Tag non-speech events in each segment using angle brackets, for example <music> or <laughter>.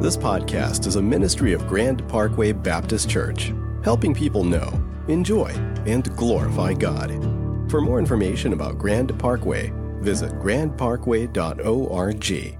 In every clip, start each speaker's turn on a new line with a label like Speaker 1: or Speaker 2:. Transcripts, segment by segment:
Speaker 1: This podcast is a ministry of Grand Parkway Baptist Church, helping people know, enjoy, and glorify God. For more information about Grand Parkway, visit grandparkway.org.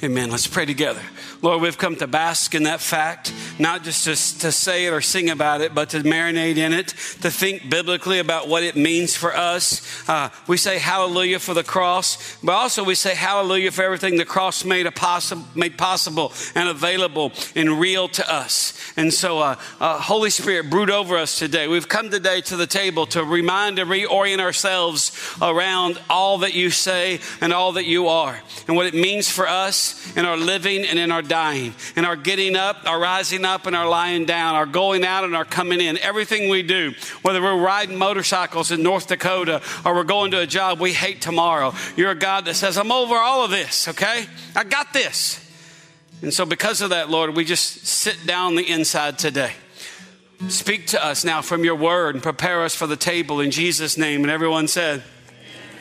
Speaker 2: Amen. Let's pray together. Lord, we've come to bask in that fact, not just to, to, say it or sing about it, but to marinate in it, to think biblically about what it means for us. Uh, we say hallelujah for the cross, but also we say hallelujah for everything the cross made, possi- made possible and available and real to us. And so, uh, uh, Holy Spirit, brood over us today. We've come today to the table to remind and reorient ourselves around all that you say and all that you are, and what it means for us in our living and in our dying, in our getting up, our rising up, and our lying down, our going out and our coming in. Everything we do, whether we're riding motorcycles in North Dakota or we're going to a job we hate tomorrow, you're a God that says, I'm over all of this, okay? I got this. And so, because of that, Lord, we just sit down the inside today. Speak to us now from your word and prepare us for the table in Jesus' name. And everyone said,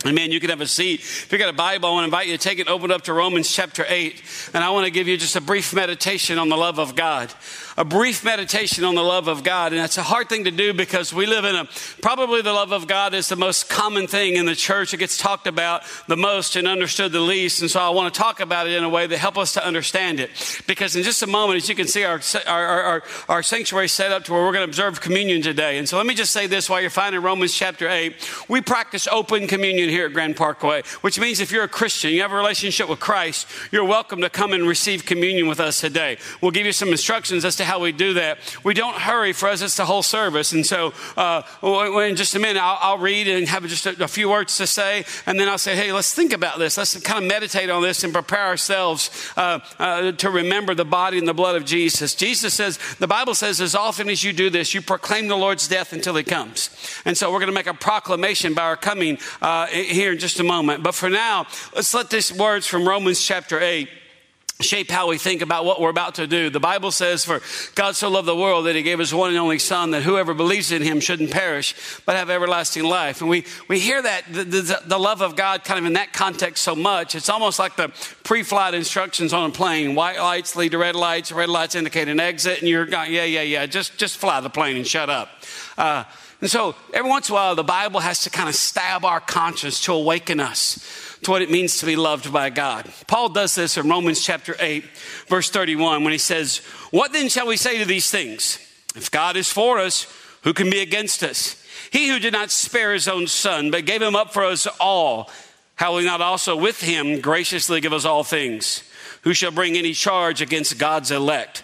Speaker 2: Amen. You can have a seat. If you got a Bible, I want to invite you to take it, open up to Romans chapter 8. And I want to give you just a brief meditation on the love of God a brief meditation on the love of God. And that's a hard thing to do because we live in a, probably the love of God is the most common thing in the church. It gets talked about the most and understood the least. And so I want to talk about it in a way that help us to understand it. Because in just a moment, as you can see, our, our, our, our sanctuary set up to where we're going to observe communion today. And so let me just say this while you're finding Romans chapter 8. We practice open communion here at Grand Parkway, which means if you're a Christian, you have a relationship with Christ, you're welcome to come and receive communion with us today. We'll give you some instructions as to how we do that. We don't hurry for us, it's the whole service. And so, uh, in just a minute, I'll, I'll read and have just a, a, few words to say, and then I'll say, hey, let's think about this. Let's kind of meditate on this and prepare ourselves uh, uh, to remember the body and the blood of Jesus. Jesus says, the Bible says, as often as you do this, you proclaim the Lord's death until he comes. And so, we're going to make a proclamation by our coming uh, here in just a moment. But for now, let's let these words from Romans chapter 8 shape how we think about what we're about to do. The Bible says, For God so loved the world that he gave his one and only Son, that whoever believes in him shouldn't perish, but have everlasting life. And we, we hear that, the, the, the love of God, kind of in that context so much. It's almost like the pre flight instructions on a plane. White lights lead to red lights, red lights indicate an exit, and you're going, yeah, yeah, yeah, just, just fly the plane and shut up. Uh, and so every once in a while, the Bible has to kind of stab our conscience to awaken us to what it means to be loved by God. Paul does this in Romans chapter 8, verse 31, when he says, What then shall we say to these things? If God is for us, who can be against us? He who did not spare his own son, but gave him up for us all, how will he not also with him graciously give us all things? Who shall bring any charge against God's elect?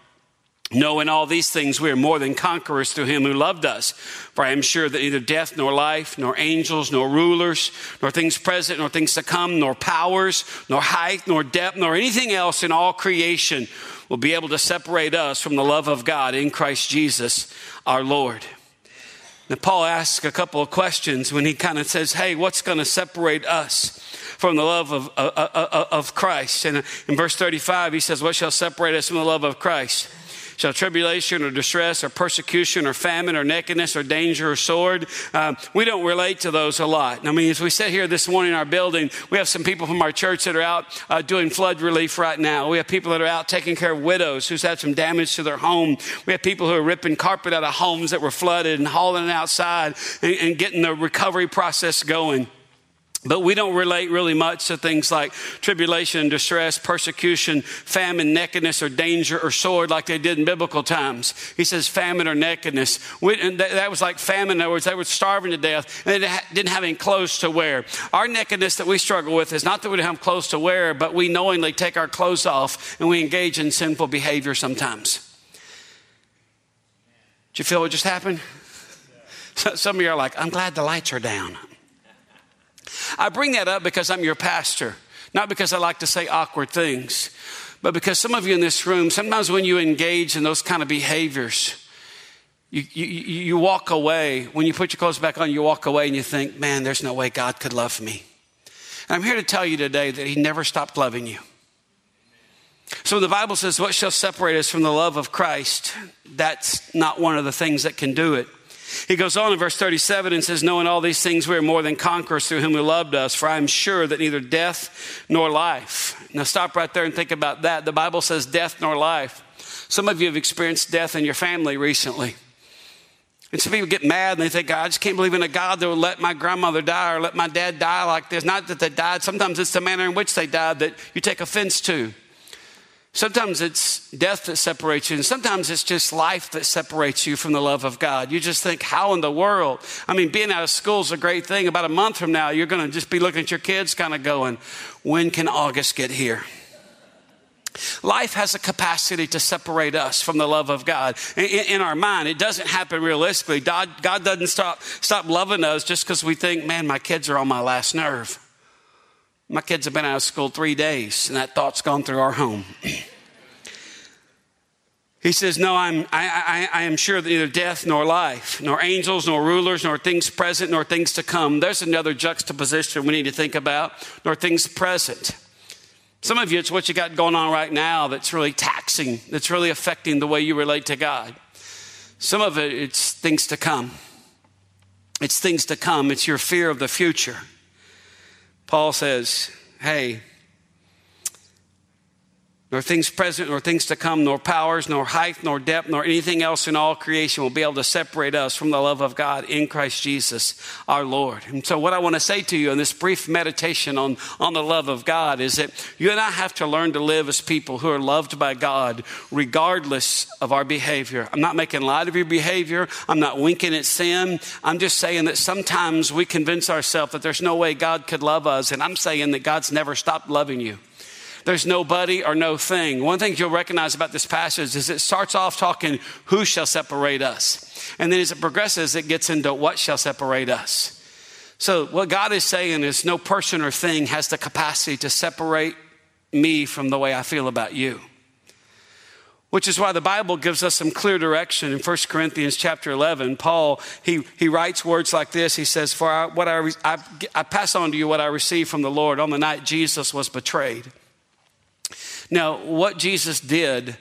Speaker 2: No, in all these things, we are more than conquerors through him who loved us. For I am sure that neither death, nor life, nor angels, nor rulers, nor things present, nor things to come, nor powers, nor height, nor depth, nor anything else in all creation will be able to separate us from the love of God in Christ Jesus our Lord. Now, Paul asks a couple of questions when he kind of says, Hey, what's going to separate us? from the love of, of, of Christ. And in verse 35, he says, What shall separate us from the love of Christ? Shall tribulation or distress or persecution or famine or nakedness or danger or sword? Um, we don't relate to those a lot. I mean, as we sit here this morning in our building, we have some people from our church that are out uh, doing flood relief right now. We have people that are out taking care of widows who's had some damage to their home. We have people who are ripping carpet out of homes that were flooded and hauling it outside and, and getting the recovery process going. But we don't relate really much to things like tribulation, distress, persecution, famine, nakedness, or danger, or sword like they did in biblical times. He says famine or nakedness. We, that was like famine. In other words, they were starving to death and they didn't have any clothes to wear. Our nakedness that we struggle with is not that we don't have clothes to wear, but we knowingly take our clothes off and we engage in sinful behavior sometimes. Did you feel what just happened? <laughs> Some of you are like, I'm glad the lights are down. I bring that up because I'm your pastor, not because I like to say awkward things. but because some of you in this room, sometimes when you engage in those kind of behaviors, you, you, you walk away. When you put your clothes back on, you walk away and you think, man, there's no way God could love me. And I'm here to tell you today that He never stopped loving you. So the Bible says, What shall separate us from the love of Christ? That's not one of the things that can do it. He goes on in verse 37 and says, Knowing all these things, we are more than conquerors through him who loved us, for I am sure that neither death nor life. Now stop right there and think about that. The Bible says death nor life. Some of you have experienced death in your family recently. And some people get mad and they think, I just can't believe in a God that would let my grandmother die or let my dad die like this. Not that they died, sometimes it's the manner in which they died that you take offense to. Sometimes it's death that separates you, and sometimes it's just life that separates you from the love of God. You just think, how in the world? I mean, being out of school is a great thing. About a month from now, you're going to just be looking at your kids, kind of going, when can August get here? Life has a capacity to separate us from the love of God. In, in our mind, it doesn't happen realistically. God, God doesn't stop, stop loving us just because we think, man, my kids are on my last nerve. My kids have been out of school three days, and that thought's gone through our home. <clears throat> He says, No, I'm, I, I, I, am sure that neither death nor life, nor angels, nor rulers, nor things present, nor things to come. There's another juxtaposition we need to think about, nor things present. Some of you, it's what you got going on right now that's really taxing, that's really affecting the way you relate to God. Some of it, it's things to come. It's things to come. It's your fear of the future. Paul says, hey, nor things present, nor things to come, nor powers, nor height, nor depth, nor anything else in all creation will be able to separate us from the love of God in Christ Jesus our Lord. And so, what I want to say to you in this brief meditation on, on the love of God is that you and I have to learn to live as people who are loved by God regardless of our behavior. I'm not making light of your behavior, I'm not winking at sin. I'm just saying that sometimes we convince ourselves that there's no way God could love us, and I'm saying that God's never stopped loving you. There's nobody or no thing. One thing you'll recognize about this passage is it starts off talking, who shall separate us? And then as it progresses, it gets into what shall separate us. So what God is saying is no person or thing has the capacity to separate me from the way I feel about you. Which is why the Bible gives us some clear direction in 1 Corinthians chapter 11. Paul, he, he writes words like this. He says, For I, what I, I, I pass on to you what I received from the Lord on the night Jesus was betrayed. Now, what Jesus did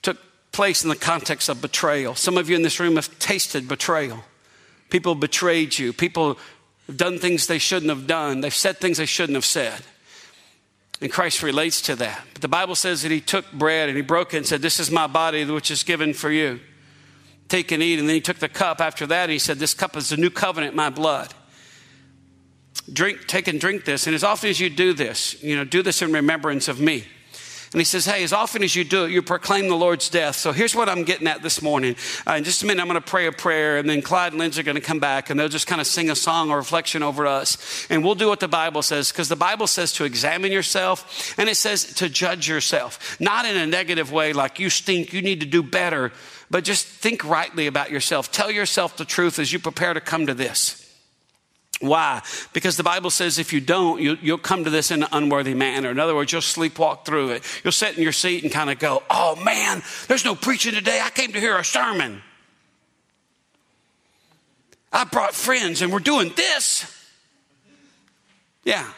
Speaker 2: took place in the context of betrayal. Some of you in this room have tasted betrayal. People betrayed you. People have done things they shouldn't have done. They've said things they shouldn't have said. And Christ relates to that. But the Bible says that he took bread and he broke it and said, This is my body which is given for you. Take and eat. And then he took the cup after that and he said, This cup is the new covenant, my blood. Drink, take and drink this. And as often as you do this, you know, do this in remembrance of me. And he says, Hey, as often as you do it, you proclaim the Lord's death. So here's what I'm getting at this morning. Uh, in just a minute, I'm going to pray a prayer, and then Clyde and Lindsay are going to come back, and they'll just kind of sing a song or reflection over us. And we'll do what the Bible says, because the Bible says to examine yourself, and it says to judge yourself. Not in a negative way, like you stink, you need to do better, but just think rightly about yourself. Tell yourself the truth as you prepare to come to this. Why? Because the Bible says if you don't, you, will come to this in an unworthy manner. In other words, you'll sleepwalk through it. You'll sit in your seat and kind of go, oh man, there's no preaching today. I came to hear a sermon. I brought friends and we're doing this. Yeah.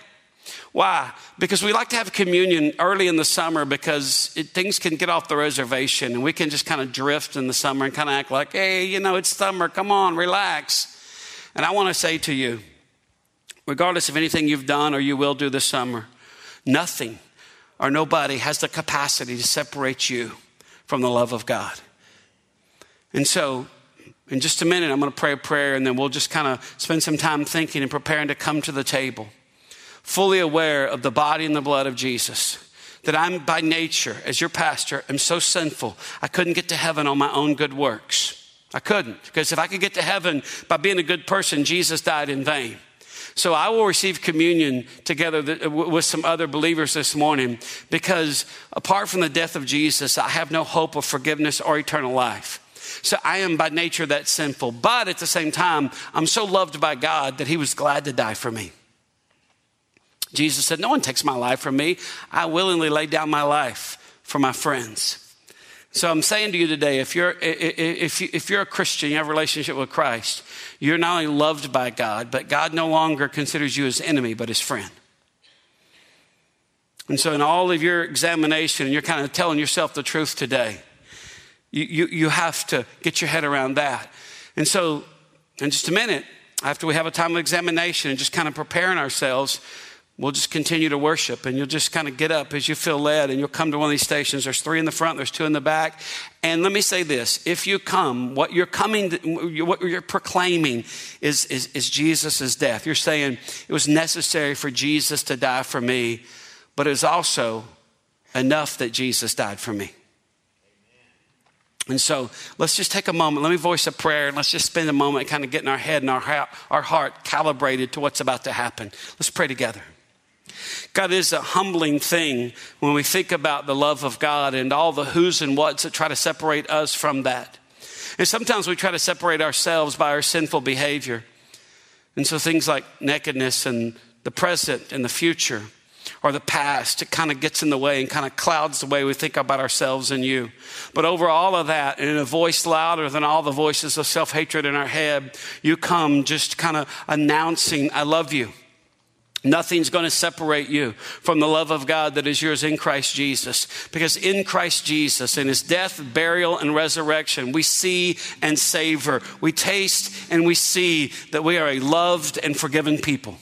Speaker 2: Why? Because we like to have communion early in the summer because it, things can get off the reservation and we can just kind of drift in the summer and kind of act like, hey, you know, it's summer. Come on, relax. And I want to say to you, regardless of anything you've done or you will do this summer, nothing or nobody has the capacity to separate you from the love of God. And so, in just a minute, I'm going to pray a prayer and then we'll just kind of spend some time thinking and preparing to come to the table, fully aware of the body and the blood of Jesus. That I'm by nature, as your pastor, am so sinful, I couldn't get to heaven on my own good works. I couldn't, because if I could get to heaven by being a good person, Jesus died in vain. So I will receive communion together uh, with some other believers this morning because apart from the death of Jesus, I have no hope of forgiveness or eternal life. So I am by nature that sinful. But at the same time, I'm so loved by God that He was glad to die for me. Jesus said, No one takes my life from me. I willingly lay down my life for my friends. So I'm saying to you today, if you're, if, you, if you're a Christian, you have a relationship with Christ, you're not only loved by God, but God no longer considers you his enemy, but his friend. And so in all of your examination, you're kind of telling yourself the truth today. You, you, you have to get your head around that. And so in just a minute, after we have a time of examination and just kind of preparing ourselves, we'll just continue to worship and you'll just kind of get up as you feel led and you'll come to one of these stations there's three in the front there's two in the back and let me say this if you come what you're coming to, what you're proclaiming is, is, is jesus' death you're saying it was necessary for jesus to die for me but it was also enough that jesus died for me and so let's just take a moment. Let me voice a prayer and let's just spend a moment kind of getting our head and our, our heart calibrated to what's about to happen. Let's pray together. God is a humbling thing when we think about the love of God and all the who's and what's that try to separate us from that. And sometimes we try to separate ourselves by our sinful behavior. And so things like nakedness and the present and the future or the past, it kind of gets in the way and kind of clouds the way we think about ourselves and you. But over all of that, in a voice louder than all the voices of self hatred in our head, you come just kind of announcing, I love you. Nothing's going to separate you from the love of God that is yours in Christ Jesus. Because in Christ Jesus, in his death, burial, and resurrection, we see and savor. We taste and we see that we are a loved and forgiven people.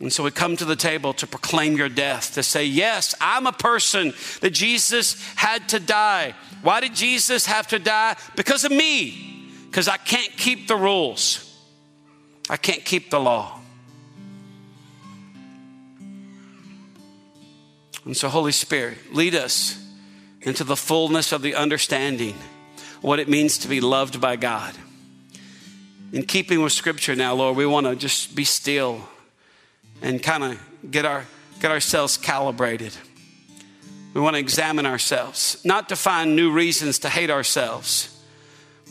Speaker 2: And so we come to the table to proclaim your death, to say, Yes, I'm a person that Jesus had to die. Why did Jesus have to die? Because of me, because I can't keep the rules, I can't keep the law. And so, Holy Spirit, lead us into the fullness of the understanding what it means to be loved by God. In keeping with Scripture now, Lord, we want to just be still and kind of get, our, get ourselves calibrated. We want to examine ourselves, not to find new reasons to hate ourselves.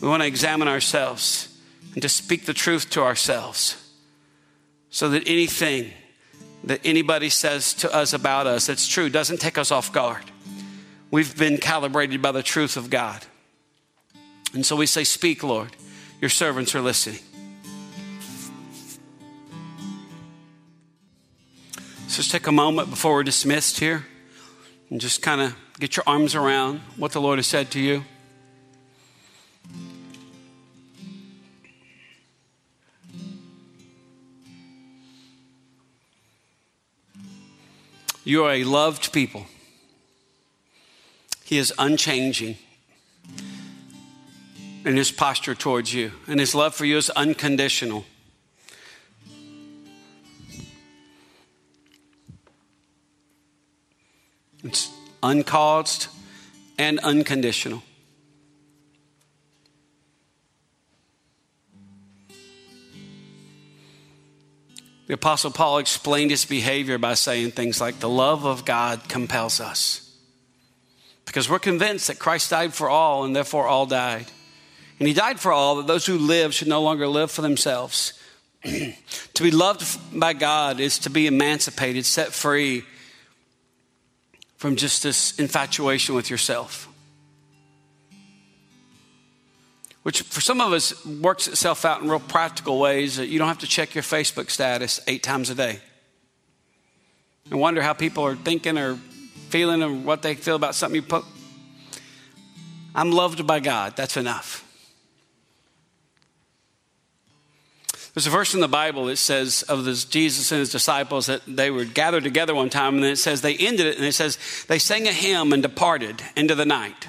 Speaker 2: We want to examine ourselves and to speak the truth to ourselves so that anything that anybody says to us about us that's true doesn't take us off guard. We've been calibrated by the truth of God. And so we say, Speak, Lord. Your servants are listening. So just take a moment before we're dismissed here and just kind of get your arms around what the Lord has said to you. You are a loved people. He is unchanging in his posture towards you, and his love for you is unconditional. It's uncaused and unconditional. The Apostle Paul explained his behavior by saying things like, The love of God compels us. Because we're convinced that Christ died for all and therefore all died. And he died for all, that those who live should no longer live for themselves. <clears throat> to be loved by God is to be emancipated, set free from just this infatuation with yourself. Which for some of us works itself out in real practical ways you don't have to check your Facebook status eight times a day and wonder how people are thinking or feeling or what they feel about something you put. I'm loved by God. That's enough. There's a verse in the Bible that says of this Jesus and his disciples that they were gathered together one time, and then it says they ended it, and it says they sang a hymn and departed into the night.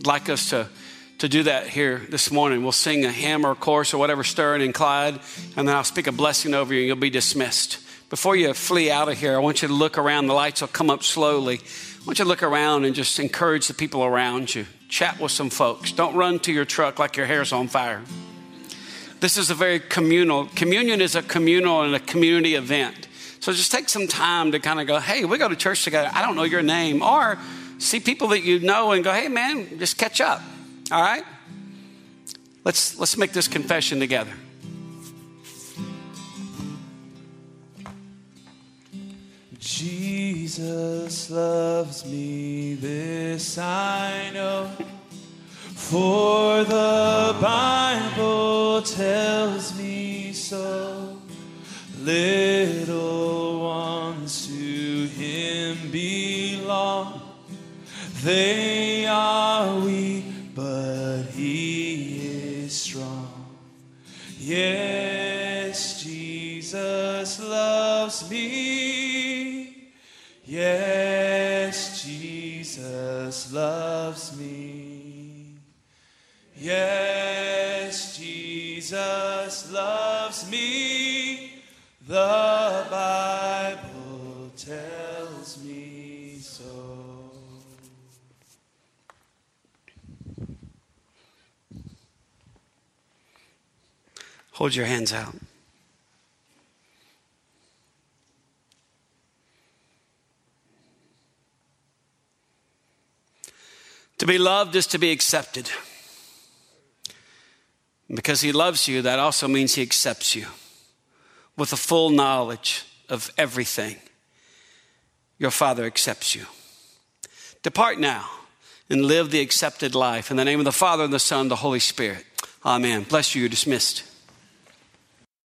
Speaker 2: I'd like us to to do that here this morning. We'll sing a hymn or a chorus or whatever, stirring in Clyde, and then I'll speak a blessing over you and you'll be dismissed. Before you flee out of here, I want you to look around. The lights will come up slowly. I want you to look around and just encourage the people around you. Chat with some folks. Don't run to your truck like your hair's on fire. This is a very communal, communion is a communal and a community event. So just take some time to kind of go, hey, we go to church together. I don't know your name. Or see people that you know and go, hey, man, just catch up. All right? Let's, let's make this confession together.
Speaker 3: Jesus loves me, this I know. For the Bible tells me so. Little ones to him belong. They Yes, Jesus loves me. Yes, Jesus loves me. Yes, Jesus loves me. The Bible tells me so.
Speaker 2: Hold your hands out. To be loved is to be accepted. Because he loves you, that also means he accepts you with a full knowledge of everything. Your Father accepts you. Depart now and live the accepted life. In the name of the Father, and the Son, and the Holy Spirit. Amen. Bless you. You're dismissed.